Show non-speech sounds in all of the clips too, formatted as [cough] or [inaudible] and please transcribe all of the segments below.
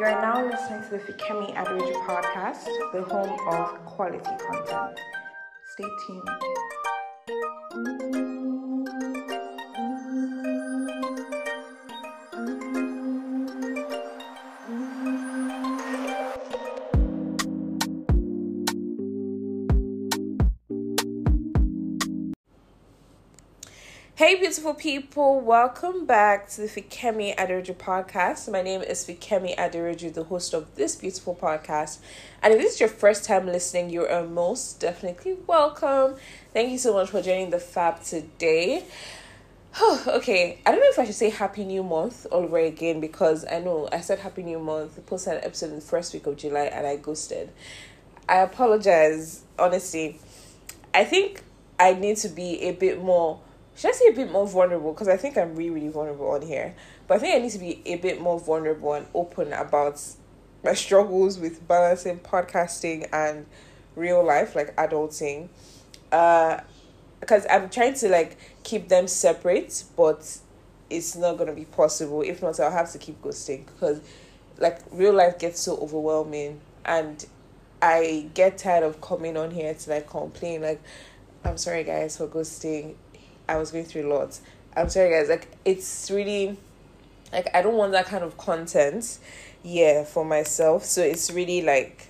You are now listening to the Fikemi Aderoju podcast, the home of quality content. Stay tuned. Hey, beautiful people, welcome back to the Fikemi Aderoju podcast. My name is Fikemi Aderoju, the host of this beautiful podcast. And if this is your first time listening, you are most definitely welcome. Thank you so much for joining the Fab today. [sighs] okay, I don't know if I should say Happy New Month all over again because I know I said Happy New Month, posted an episode in the first week of July, and I ghosted. I apologize, honestly. I think I need to be a bit more should I say a bit more vulnerable? Because I think I'm really, really vulnerable on here. But I think I need to be a bit more vulnerable and open about my struggles with balancing podcasting and real life, like adulting. Uh, because I'm trying to like keep them separate, but it's not gonna be possible. If not, I'll have to keep ghosting because like real life gets so overwhelming and I get tired of coming on here to like complain like I'm sorry guys for ghosting I was going through a lot. I'm sorry, guys. Like, it's really like I don't want that kind of content, yeah, for myself. So it's really like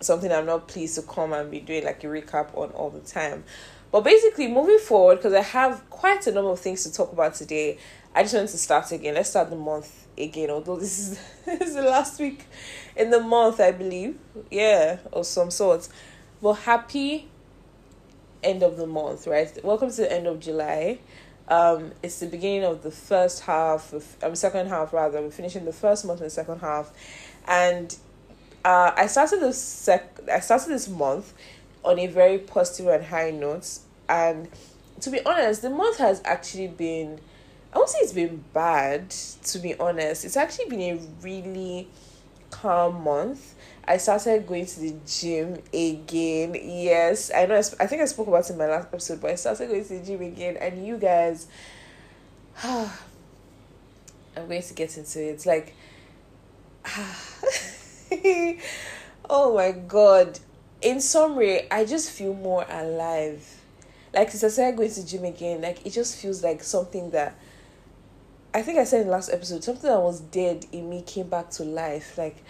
something I'm not pleased to come and be doing like a recap on all the time. But basically, moving forward, because I have quite a number of things to talk about today, I just want to start again. Let's start the month again, although this is, [laughs] this is the last week in the month, I believe. Yeah, or some sort. But happy end of the month, right? Welcome to the end of July. Um, it's the beginning of the first half of um second half rather. We're finishing the first month and second half, and uh, I started this sec. I started this month on a very positive and high note, and to be honest, the month has actually been. I won't say it's been bad. To be honest, it's actually been a really calm month I started going to the gym again. Yes, I know. I, sp- I think I spoke about it in my last episode, but I started going to the gym again, and you guys, [sighs] I'm going to get into it. It's like, [sighs] oh my god. In summary, I just feel more alive. Like since I started going to the gym again, like it just feels like something that I think I said in the last episode, something that was dead in me came back to life. Like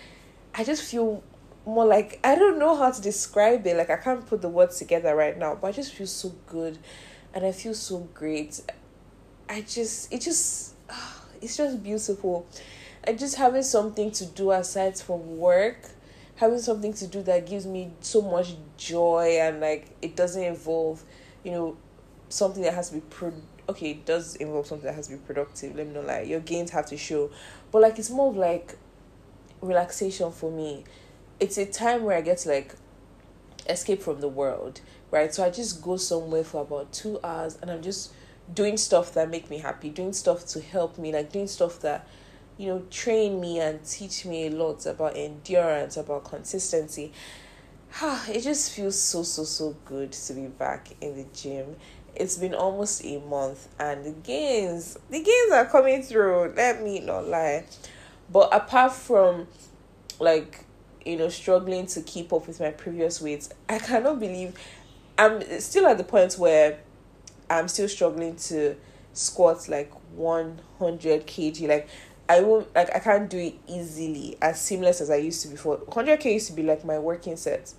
I just feel more like I don't know how to describe it. Like I can't put the words together right now, but I just feel so good, and I feel so great. I just it just [sighs] it's just beautiful, and just having something to do aside from work, having something to do that gives me so much joy and like it doesn't involve, you know, something that has to be pro. Okay, it does involve something that has to be productive. Let me know, like your gains have to show, but like it's more of like relaxation for me it's a time where I get to like escape from the world, right? So I just go somewhere for about two hours and I'm just doing stuff that make me happy, doing stuff to help me, like doing stuff that, you know, train me and teach me a lot about endurance, about consistency. Ha it just feels so so so good to be back in the gym. It's been almost a month and the gains the gains are coming through, let me not lie. But apart from like you know, struggling to keep up with my previous weights. I cannot believe I'm still at the point where I'm still struggling to squat like 100 kg. Like, I won't, like, I can't do it easily as seamless as I used to before. 100 kg used to be like my working set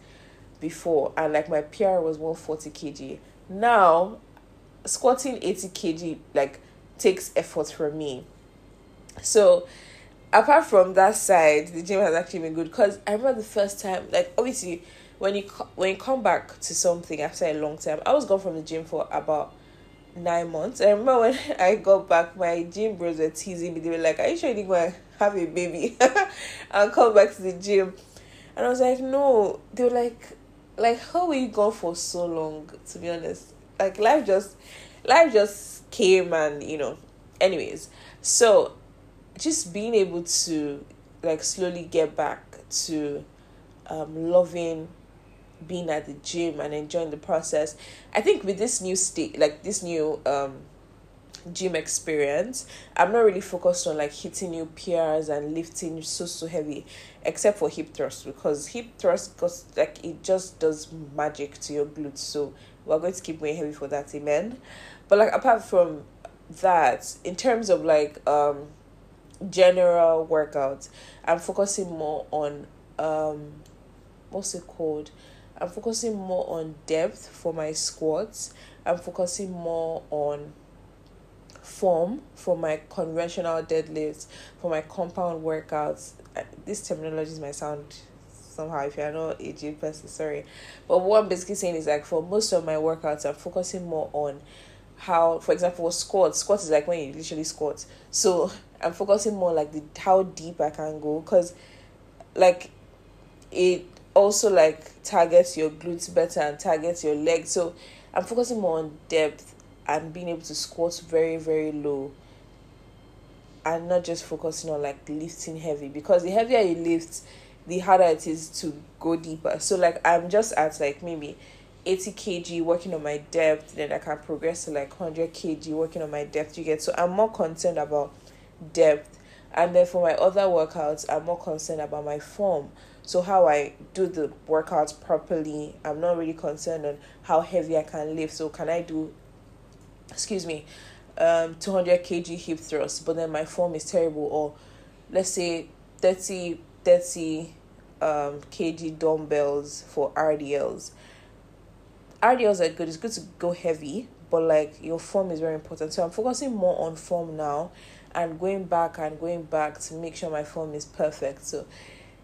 before, and like my PR was 140 kg. Now, squatting 80 kg like takes effort from me. So, apart from that side, the gym has actually been good because I remember the first time, like obviously when you when you come back to something after a long time, I was gone from the gym for about nine months. I remember when [laughs] I got back, my gym bros were teasing me. They were like, "Are you sure you didn't want to have a baby [laughs] and come back to the gym?" And I was like, "No." They were like, "Like how were you gone for so long?" To be honest, like life just life just came and you know. Anyways, so just being able to like slowly get back to um, loving being at the gym and enjoying the process. I think with this new state, like this new um, gym experience. I'm not really focused on like hitting new PRs and lifting so so heavy, except for hip thrust because hip thrust because like it just does magic to your glutes. So we're going to keep going heavy for that, amen. But like apart from that, in terms of like um general workouts, I'm focusing more on um what's it called? I'm focusing more on depth for my squats. I'm focusing more on form for my conventional deadlifts, for my compound workouts. Uh, this terminology might sound somehow if you're not a gym person, sorry. But what I'm basically saying is like for most of my workouts, I'm focusing more on how, for example, squats. Squats is like when you literally squat. So I'm focusing more like the how deep I can go because, like, it also like targets your glutes better and targets your legs. So I'm focusing more on depth and being able to squat very very low and not just focusing on like lifting heavy because the heavier you lift the harder it is to go deeper so like i'm just at like maybe 80 kg working on my depth then i can progress to like 100 kg working on my depth you get so i'm more concerned about depth and then for my other workouts i'm more concerned about my form so how i do the workouts properly i'm not really concerned on how heavy i can lift so can i do excuse me, um, 200 kg hip thrust, but then my form is terrible, or let's say 30, 30 um, kg dumbbells for RDLs. RDLs are good, it's good to go heavy, but like your form is very important. So I'm focusing more on form now and going back and going back to make sure my form is perfect. So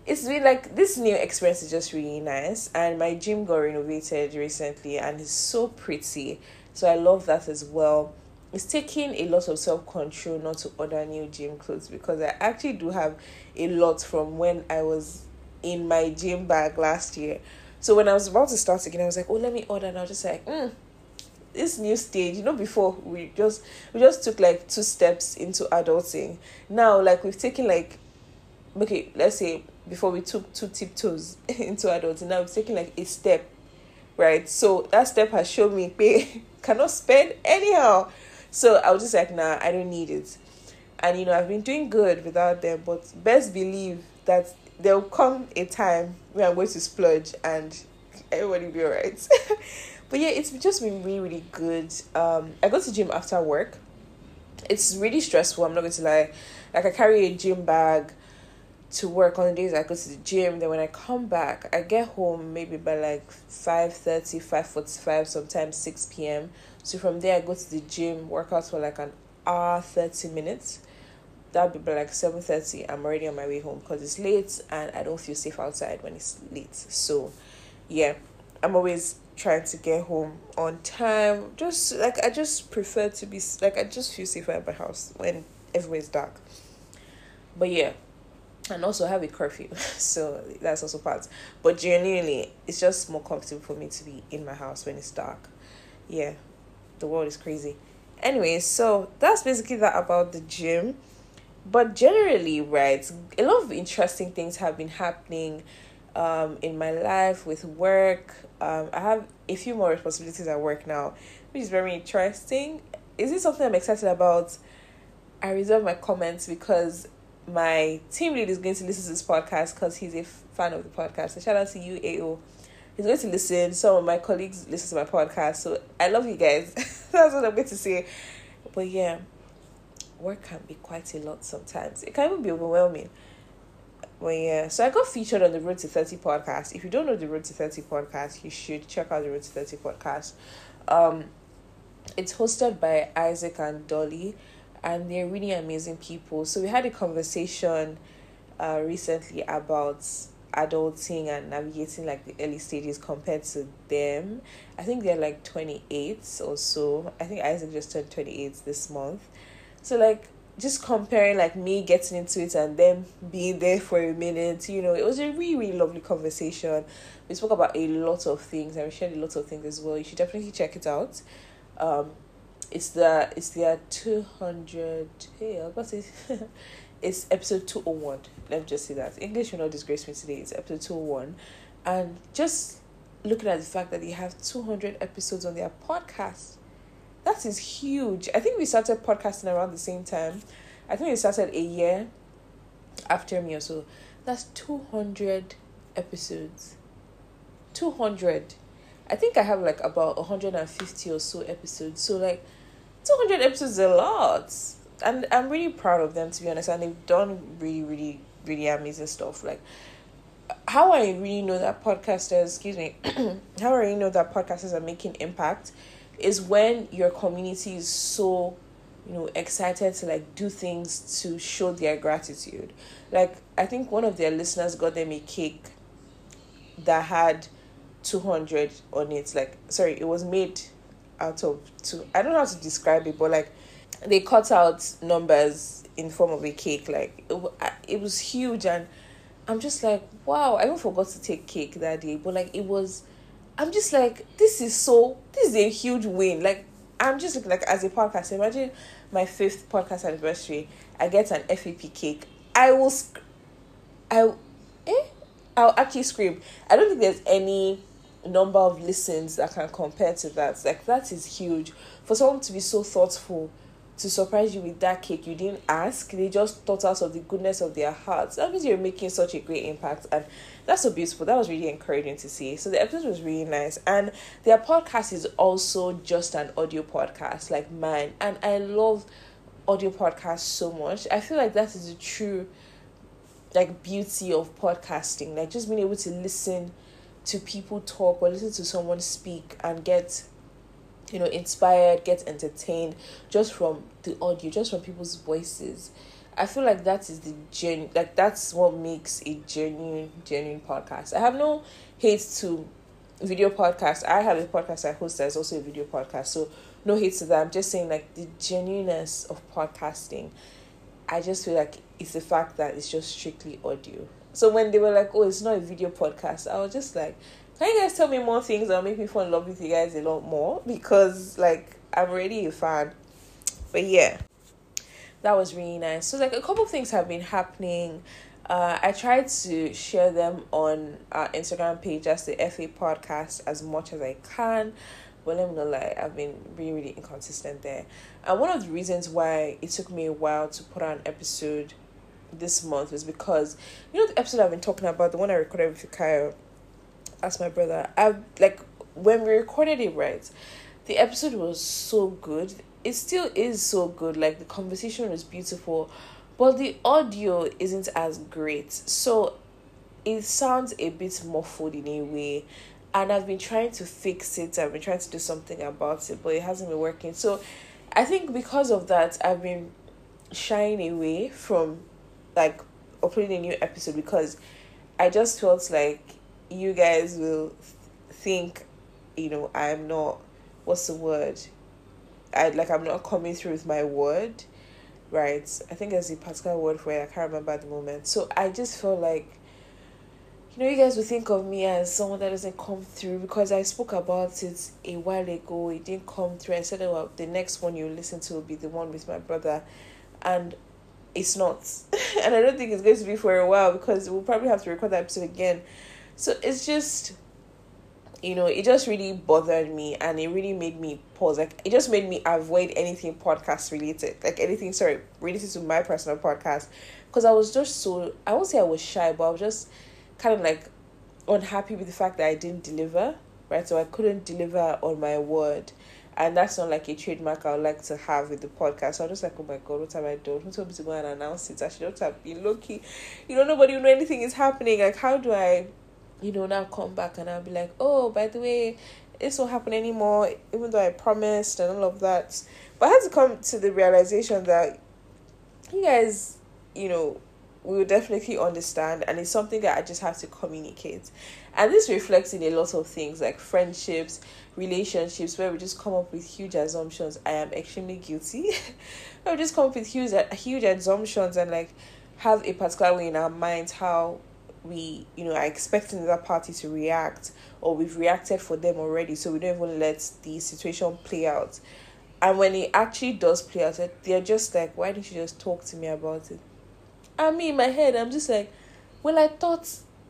it's been like this new experience is just really nice and my gym got renovated recently and it's so pretty so I love that as well. It's taking a lot of self control not to order new gym clothes because I actually do have a lot from when I was in my gym bag last year. So when I was about to start again, I was like, oh, let me order. And I was just like, mm, this new stage, you know, before we just we just took like two steps into adulting. Now, like we've taken like, okay, let's say before we took two tiptoes [laughs] into adulting, now we've taken like a step right? So that step has shown me [laughs] pay cannot spend anyhow. So I was just like, nah, I don't need it. And you know, I've been doing good without them, but best believe that there'll come a time where I'm going to splurge and [laughs] everybody will be alright. But yeah, it's just been really, really good. Um, I go to gym after work. It's really stressful, I'm not going to lie. Like I carry a gym bag to work on the days I go to the gym. Then when I come back, I get home maybe by like 5.30, 5.45, sometimes 6 p.m. So from there, I go to the gym, work out for like an hour, 30 minutes. That'll be by like 7.30. I'm already on my way home because it's late and I don't feel safe outside when it's late. So yeah, I'm always trying to get home on time. Just like I just prefer to be like I just feel safer at my house when everywhere's dark. But yeah, and also have a curfew [laughs] so that's also part. But genuinely it's just more comfortable for me to be in my house when it's dark. Yeah the world is crazy. Anyway so that's basically that about the gym. But generally right a lot of interesting things have been happening um, in my life with work um, i have a few more responsibilities at work now which is very interesting is this something i'm excited about i reserve my comments because my team lead is going to listen to this podcast because he's a fan of the podcast. So shout out to you, AO. He's going to listen. Some of my colleagues listen to my podcast. So I love you guys. [laughs] That's what I'm going to say. But yeah, work can be quite a lot sometimes. It can even be overwhelming. But yeah, so I got featured on the Road to 30 podcast. If you don't know the Road to 30 podcast, you should check out the Road to 30 podcast. Um, it's hosted by Isaac and Dolly and they're really amazing people. So we had a conversation uh, recently about adulting and navigating like the early stages compared to them. I think they're like 28 or so. I think Isaac just turned 28 this month. So like just comparing like me getting into it and them being there for a minute, you know, it was a really, really lovely conversation. We spoke about a lot of things and we shared a lot of things as well. You should definitely check it out. Um, it's the it's their 200 hey i got it [laughs] it's episode 201 let me just say that english will not disgrace me today it's episode 201 and just looking at the fact that they have 200 episodes on their podcast that is huge. I think we started podcasting around the same time. I think we started a year after me or so. That's 200 episodes. 200. I think I have like about 150 or so episodes. So, like, 200 episodes is a lot. And I'm really proud of them, to be honest. And they've done really, really, really amazing stuff. Like, how I really know that podcasters, excuse me, [clears throat] how I really know that podcasters are making impact is when your community is so you know excited to like do things to show their gratitude. Like i think one of their listeners got them a cake that had 200 on it. Like sorry it was made out of two i don't know how to describe it but like they cut out numbers in form of a cake. Like it, it was huge and i'm just like wow i even forgot to take cake that day but like it was I'm just like, this is so, this is a huge win. Like, I'm just looking like as a podcast. Imagine my fifth podcast anniversary. I get an FAP cake. I will, sc- I, eh, I'll actually scream. I don't think there's any number of listens that can compare to that. Like that is huge for someone to be so thoughtful to surprise you with that cake you didn't ask. They just thought out of the goodness of their hearts. That means you're making such a great impact and that's so beautiful. That was really encouraging to see. So the episode was really nice. And their podcast is also just an audio podcast like mine. And i love audio podcasts so much. I feel like that is a true like beauty of podcasting. Like just being able to listen to people talk or listen to someone speak and get you know inspired get entertained just from the audio just from people's voices. I feel like that is the gen like that's what makes a genuine genuine podcast. I have no hate to video podcast i have a podcast i host that's also a video podcast so no hate to that. I'm just saying like the genuineness of podcasting i just feel like it's the fact that it's just strictly audio. So when they were like oh it's not a video podcast i was just like can you guys tell me more things that'll make me fall in love with you guys a lot more? Because like I'm already a fan. But yeah. That was really nice. So like a couple of things have been happening. Uh, I tried to share them on our Instagram page as the FA podcast as much as I can. But let me not lie, I've been really, really inconsistent there. And one of the reasons why it took me a while to put out an episode this month was because you know the episode I've been talking about, the one I recorded with Kyle asked my brother. I like when we recorded it right, the episode was so good. It still is so good. Like the conversation was beautiful, but the audio isn't as great. So it sounds a bit muffled in a way. And I've been trying to fix it. I've been trying to do something about it, but it hasn't been working. So I think because of that, I've been shying away from like uploading a new episode because I just felt like you guys will think, you know, I'm not, what's the word? I like I'm not coming through with my word, right? I think there's a particular word for it. I can't remember at the moment. So I just feel like, you know, you guys will think of me as someone that doesn't come through because I spoke about it a while ago. It didn't come through. I said, oh, well, the next one you listen to will be the one with my brother, and it's not. [laughs] and I don't think it's going to be for a while because we'll probably have to record that episode again so it's just you know, it just really bothered me and it really made me pause. Like it just made me avoid anything podcast related. Like anything sorry, related to my personal podcast. Because I was just so I won't say I was shy, but I was just kind of like unhappy with the fact that I didn't deliver. Right. So I couldn't deliver on my word. And that's not like a trademark I would like to have with the podcast. So I'm just like, oh my god, what have I done? Who told me to go and announce it? I should not have been lucky. You know, nobody know anything is happening. Like how do I you know, now come back and I'll be like, oh, by the way, this won't happen anymore, even though I promised and all of that. But I had to come to the realization that you guys, you know, we will definitely understand, and it's something that I just have to communicate. And this reflects in a lot of things like friendships, relationships, where we just come up with huge assumptions. I am extremely guilty. [laughs] we just come up with huge, huge assumptions and like have a particular way in our minds how we you know are expecting the other party to react or we've reacted for them already so we don't even let the situation play out. And when it actually does play out they're just like why didn't you just talk to me about it? I mean in my head i'm just like well i thought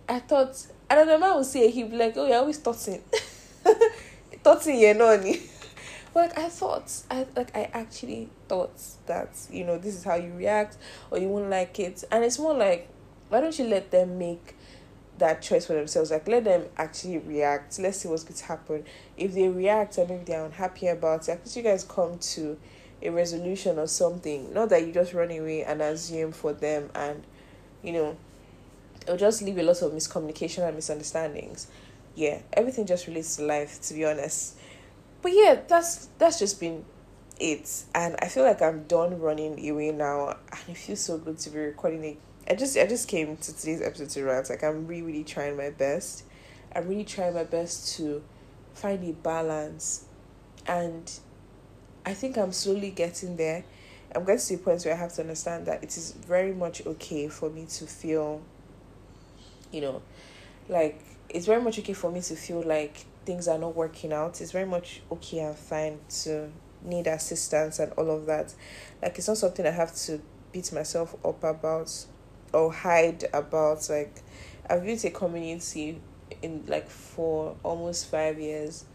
i thought and then the man will say he'd be like oh you're always thoughting. [laughs] Thoughting you know But like I thought, I like I actually thought that you know this is how you react or you won't like it, and it's more like why don't you let them make that choice for themselves? Like let them actually react. Let's see what's going to happen. If they react and maybe they're unhappy about it, at least you guys come to a resolution or something. Not that you just run away and assume for them and you know it'll just leave a lot of miscommunication and misunderstandings. Yeah, everything just relates to life to be honest. But yeah, that's that's just been it. And I feel like I'm done running away now and it feels so good to be recording it. I just I just came to today's episode to rant. Like I'm really, really trying my best. I'm really trying my best to find a balance and I think I'm slowly getting there. I'm getting to the point where I have to understand that it is very much okay for me to feel, you know, like it's very much okay for me to feel like things are not working out. It's very much okay and fine to need assistance and all of that. Like it's not something I have to beat myself up about or hide about. Like I've built a community in like for almost five years.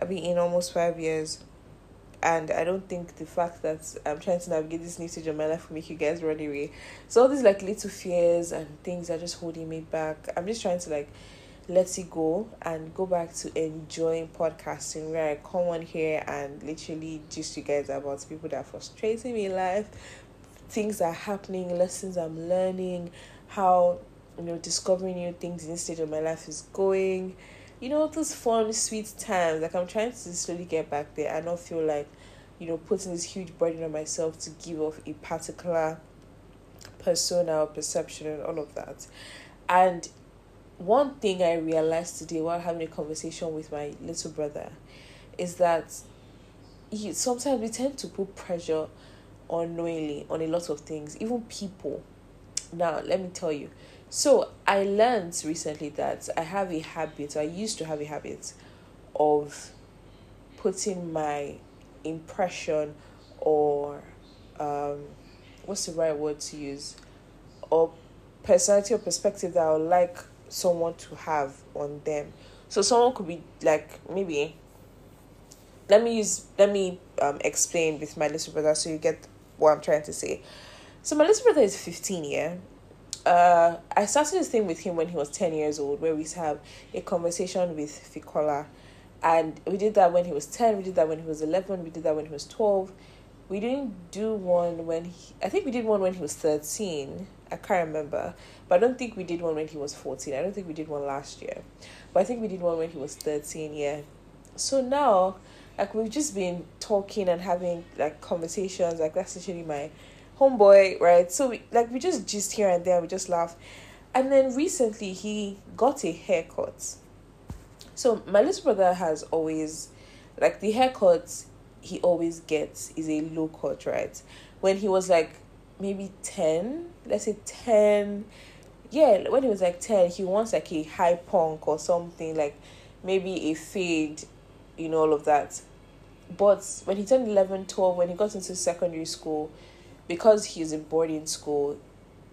I've been in almost five years and I don't think the fact that I'm trying to navigate this new stage of my life will make you guys run away. So all these like little fears and things are just holding me back. I'm just trying to like let it go and go back to enjoying podcasting where I come on here and literally just you guys about people that are frustrating me in life, things are happening, lessons I'm learning, how you know discovering new things in this stage of my life is going. You know those fun sweet times like i'm trying to slowly get back there i don't feel like you know putting this huge burden on myself to give off a particular persona or perception and all of that. And one thing i realized today while having a conversation with my little brother is that you, sometimes we tend to put pressure unknowingly on a lot of things even people. Now let me tell you. So I learned recently that I have a habit, I used to have a habit of putting my impression or um, what's the right word to use? Or personality or perspective that I would like someone to have on them. So someone could be like maybe let me use let me um explain with my little brother so you get what I'm trying to say. So my little brother is 15, yeah, uh, I started this thing with him when he was 10 years old, where we have a conversation with Ficola. And we did that when he was 10, we did that when he was 11, we did that when he was 12. We didn't do one when he, I think we did one when he was 13. I can't remember. But I don't think we did one when he was 14. I don't think we did one last year. But I think we did one when he was 13, yeah. So now, like, we've just been talking and having, like, conversations. Like, that's literally my homeboy, right? So we like we just just here and there, we just laugh. And then recently he got a haircut. So my little brother has always like the haircut he always gets is a low cut, right? When he was like maybe 10, let's say 10, yeah, when he was like 10, he wants like a high punk or something, like maybe a fade, you know, all of that. But when he turned 11, 12, when he got into secondary school, because he's in boarding school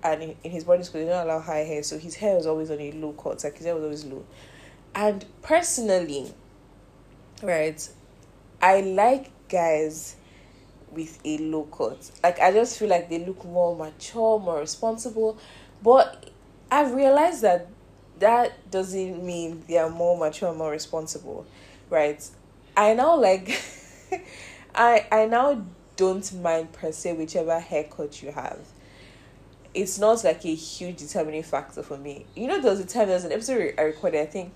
and in, his boarding school they don't allow high hair so his hair was always on a low cut like his hair was always low. And personally right i like guys with a low cut. Like i just feel like they look more mature more responsible but i've realized that that doesn't mean they are more mature more responsible right i now like [laughs] i i now don't mind per se whichever haircut you have. It's not like a huge determining factor for me. You know, there was a time there was an episode I recorded, I think,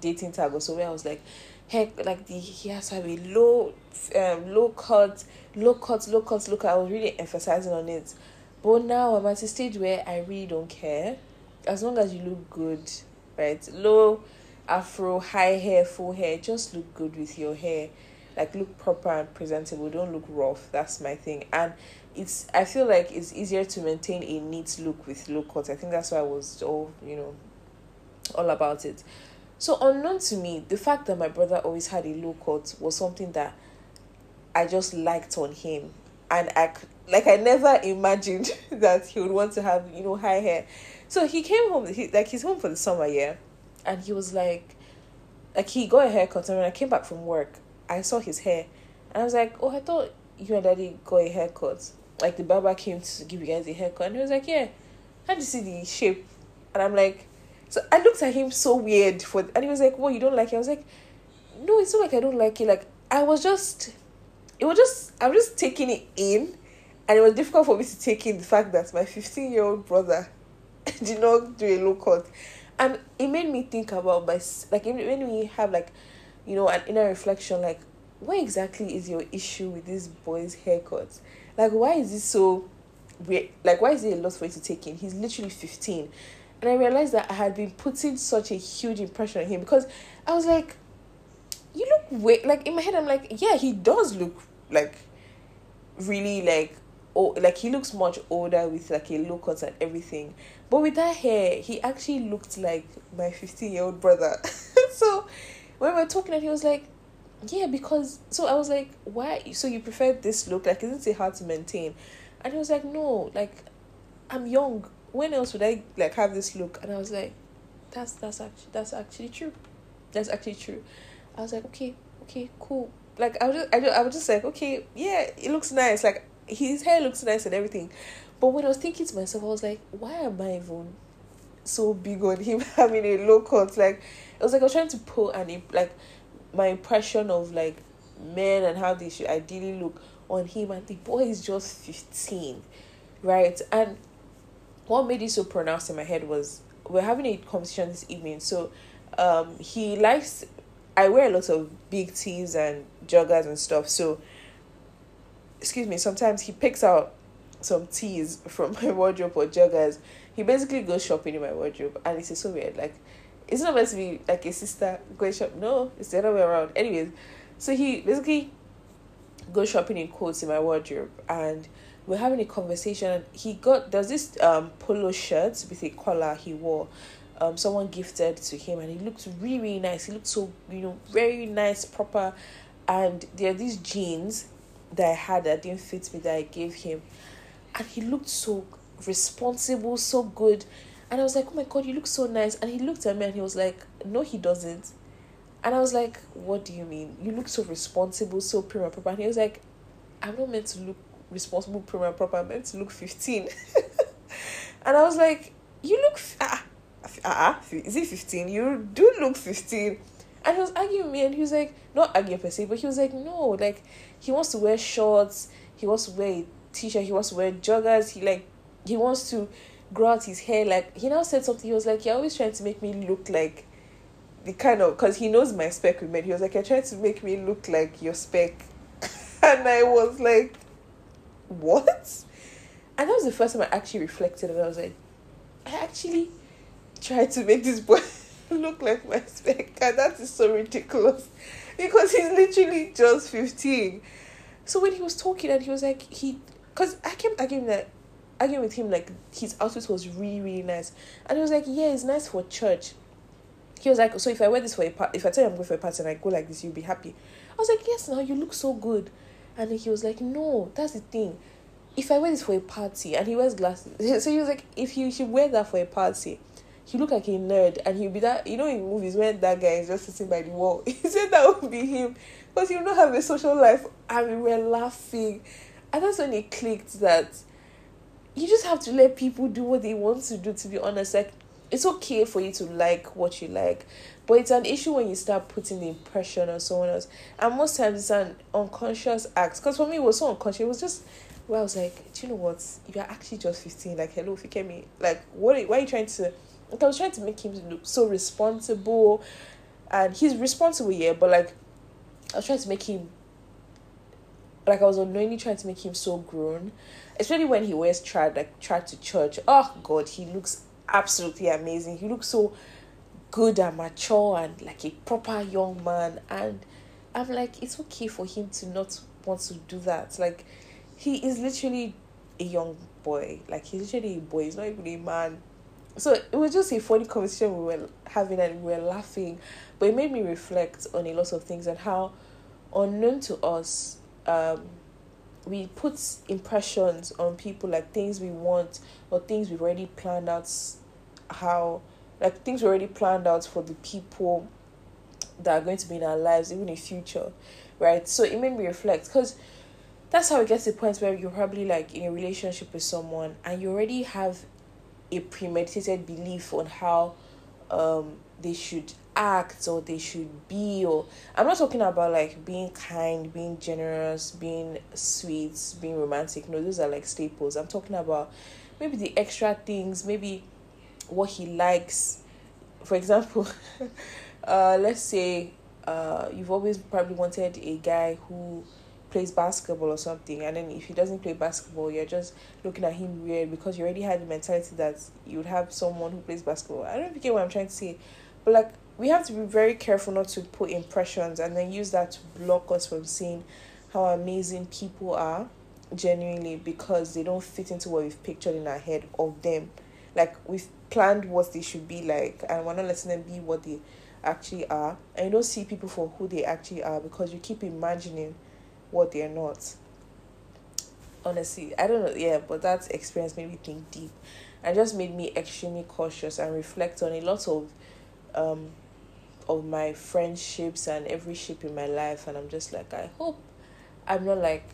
dating tag or so where I was like, heck, like the he has to have a low, um, low cut, low cut, low cut, look. I was really emphasizing on it, but now I'm at a stage where I really don't care, as long as you look good, right? Low, afro, high hair, full hair, just look good with your hair. Like look proper and presentable. Don't look rough. That's my thing. And it's i feel like it's easier to maintain a neat look with low cut. I think that's why i was all you know all about it. So unknown to me the fact that my brother always had a low cut was something that i just liked on him. And i like i never imagined [laughs] that he would want to have you know high hair. So he came home he, like he's home for the summer yeah and he was like like he got a haircut and when i came back from work I saw his hair And I was like, oh, I thought you and daddy got a haircut. Like the barber came to give you guys a haircut. And he was like, yeah. How do you see the shape? And I'm like, so I looked at him so weird for, and he was like, "Well, you don't like it?" I was like, "No, it's not like I don't like it. Like I was just, it was just, I was just taking it in, and it was difficult for me to take in the fact that my 15 year old brother [laughs] did not do a low cut, and it made me think about my like when we have like, you know, an inner reflection, like what exactly is your issue with this boy's haircut? Like, why is this so weird? Like, why is it a lot for you to take in? He's literally 15 and I realized that I had been putting such a huge impression on him because I was like, you look way like in my head I'm like, yeah, he does look like really like oh like he looks much older with like a low cut and everything. But with that hair, he actually looked like my 15 year old brother. [laughs] so when we were talking and he was like, Yeah, because so I was like, Why so you prefer this look? Like isn't it hard to maintain? And he was like, No, like I'm young when else would I like have this look? And I was like, that's that's actually that's actually true. That's actually true. I was like, okay, okay, cool. Like I was just I, I was just like, okay, yeah, it looks nice. Like his hair looks nice and everything. But when I was thinking to myself, I was like, why am I even so big on him [laughs] having a low cut? Like it was like I was trying to put an like my impression of like men and how they should ideally look on him and the boy is just 15 right and what made it so pronounced in my head was we're having a conversation this evening. So um, he likes I wear a lot of big tees and joggers and stuff. So excuse me, sometimes he picks out some tees from my wardrobe or joggers. He basically goes shopping in my wardrobe and it's so weird. Like it's not meant to be like a sister going shop. No, it's the other way around. Anyways, so he basically goes shopping in quotes in my wardrobe and we're having a conversation and he got there's this um polo shirt with a collar he wore um someone gifted to him and he looked really, really nice he looked so you know very nice proper and there are these jeans that i had that didn't fit me that i gave him and he looked so responsible so good and i was like oh my god you look so nice and he looked at me and he was like no he doesn't and i was like what do you mean you look so responsible so prim and proper and he was like i'm not meant to look responsible, prim and proper. I'm meant to look 15. [laughs] and I was like, you look, ah, ah, ah, is it 15? You do look 15. And he was arguing with me and he was like, not arguing per se, but he was like, no, like, he wants to wear shorts, he wants to wear a t-shirt, he wants to wear joggers, he like, he wants to grow out his hair. Like, he now said something, he was like, you're always trying to make me look like the kind of, because he knows my spec with men. He was like, you're trying to make me look like your spec. [laughs] and I was like, what? And that was the first time I actually reflected and I was like, I actually tried to make this boy [laughs] look like my spec and that is so ridiculous. Because he's literally just 15 so when he was talking and he was like he because i kept arguing that arguing with him like his outfit was really really nice. And he was like yeah it's nice for church. He was like so if i wear this for a party if i tell you i'm going for a party and i go like this you'll be happy. I was like yes now you look so good. And he was like, No, that's the thing. If I wear this for a party and he wears glasses. [laughs] So he was like, if you should wear that for a party, he look like a nerd and he'll be that you know in movies when that guy is just sitting by the wall. [laughs] He said that would be him. Because he'll not have a social life and we were laughing. And that's when it clicked that you just have to let people do what they want to do to be honest. Like it's okay for you to like what you like but it's an issue when you start putting the impression on someone else and most times it's an unconscious act because for me it was so unconscious it was just where I was like do you know what you're actually just 15 like hello me like what are, why are you trying to like I was trying to make him look so responsible and he's responsible yeah but like I was trying to make him like I was unknowingly trying to make him so grown especially when he wears trad like trad to church oh god he looks absolutely amazing. He looks so good and mature and like a proper young man. And I'm like, it's okay for him to not want to do that. Like, he is literally a young boy. Like, he's literally a boy. He's not even a man. So it was just a funny conversation we were having and we were laughing. But it made me reflect on a lot of things and how unknown to us, um, we put impressions on people like things we want or things we've already planned out how like things we already planned out for the people that are going to be in our lives even in future right? So it made me reflect because that's how it gets to the point where you're probably like in a relationship with someone and you already have a premeditated belief on how um they should act or they should be or I'm not talking about like being kind, being generous, being sweet, being romantic. No, those are like staples. I'm talking about maybe the extra things, maybe what he likes. For example, [laughs] uh let's say uh you've always probably wanted a guy who plays basketball or something and then if he doesn't play basketball you're just looking at him weird because you already had the mentality that you would have someone who plays basketball. I don't get what i'm trying to say but like we have to be very careful not to put impressions and then use that to block us from seeing how amazing people are genuinely because they don't fit into what we've pictured in our head of them. Like we've planned what they should be like and we're not letting them be what they actually are. And you don't see people for who they actually are because you keep imagining what they're not. Honestly i don't know yeah but that experience made me think deep. And just made me extremely cautious and reflect on a lot of um of my friendships and every ship in my life. And i'm just like i hope i'm not like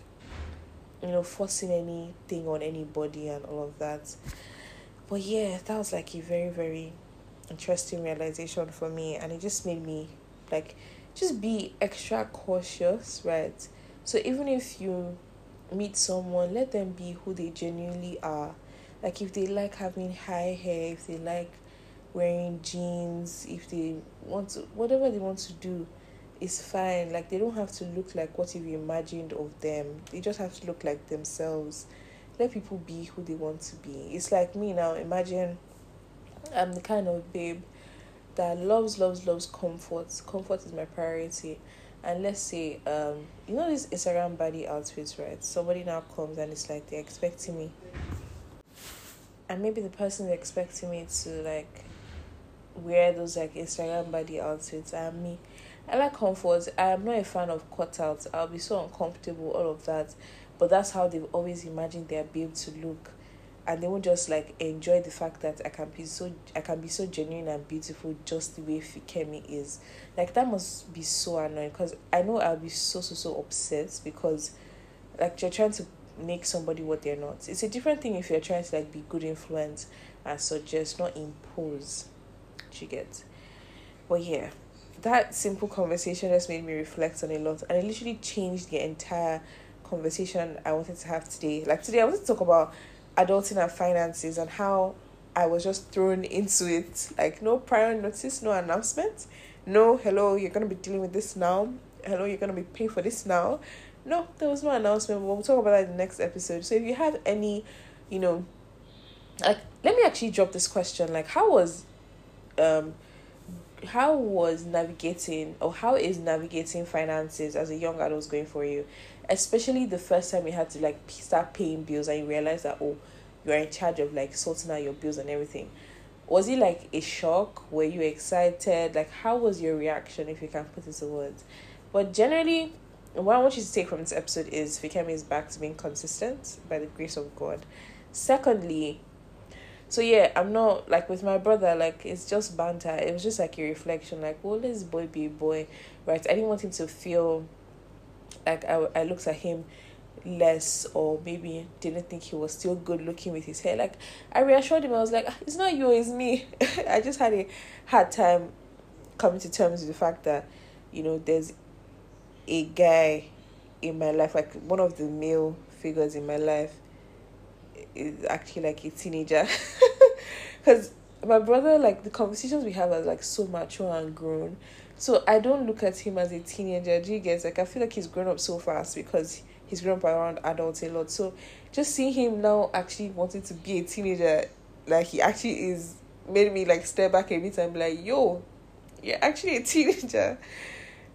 you know forcing anything on anybody and all of that. But yeah that was like a very very interesting realization for me. And it just made me like just be extra cautious right so even if you meet someone let them be who they genuinely are. Like if they like having high hair if they like wearing jeans if they want to whatever they want to do is fine. Like they don't have to look like what you imagined of them. They just have to look like themselves. Let people be who they want to be. It's like me now. Imagine i'm the kind of babe that loves loves loves comfort. Comfort is my priority and let's say um you know this instagram body outfits right somebody now comes and it's like they're expecting me and maybe the person is expecting me to like wear those like Instagram body outfits. I me. I like comfort. I am not a fan of cutouts. I'll be so uncomfortable, all of that. But that's how they've always imagined their babe to look. And they won't just like enjoy the fact that I can be so I can be so genuine and beautiful just the way Fikemi is. Like that must be so annoying because I know I'll be so so so upset because like you're trying to make somebody what they're not. It's a different thing if you're trying to like be good influence and suggest, not impose you get but yeah that simple conversation just made me reflect on a lot and it literally changed the entire conversation i wanted to have today like today i wanted to talk about adulting and finances and how i was just thrown into it. Like no prior notice no announcement. No hello you're gonna be dealing with this now. Hello you're gonna be paying for this now. No there was no announcement. We'll talk about that in the next episode. So if you have any you know like let me actually drop this question. Like how was um how was navigating or how is navigating finances as a young adult going for you? Especially the first time you had to like start paying bills and you realize that oh you're in charge of like sorting out your bills and everything. Was it like a shock? Were you excited? Like how was your reaction if you can put it into words? But generally what i want you to take from this episode is Fikemi is back to being consistent by the grace of god. Secondly so yeah, I'm not like with my brother, like it's just banter. It was just like a reflection, like, well, this boy be a boy, right? I didn't want him to feel like I, I looked at him less or maybe didn't think he was still good looking with his hair. Like I reassured him, I was like, ah, it's not you, it's me. [laughs] I just had a hard time coming to terms with the fact that, you know, there's a guy in my life, like one of the male figures in my life is actually like a teenager. [laughs] Because my brother like the conversations we have are like so mature and grown. So i don't look at him as a teenager. Do you guys like i feel like he's grown up so fast because he's grown up around adults a lot. So just seeing him now actually wanting to be a teenager like he actually is made me like step back a bit and be like yo you're actually a teenager.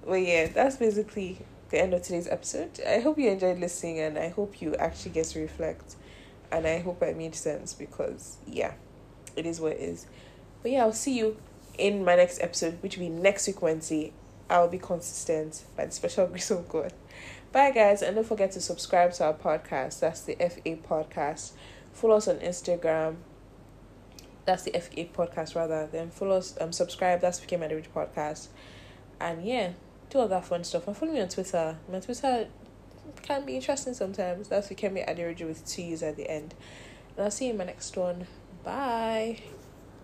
But yeah that's basically the end of today's episode. I hope you enjoyed listening and i hope you actually get to reflect and I hope I made sense because yeah, it is what it is. But yeah, I'll see you in my next episode, which will be next week Wednesday. I'll be consistent by the special grace of God. Bye guys, and don't forget to subscribe to our podcast. That's the FA podcast. Follow us on Instagram. That's the FA podcast rather. Then follow us um subscribe, that's Fikemi Aderoju Podcast. And yeah, do all that fun stuff. And follow me on Twitter. My Twitter can be interesting sometimes. That's Fikemi Aderoju with two U's at the end. And I'll see you in my next one. Bye.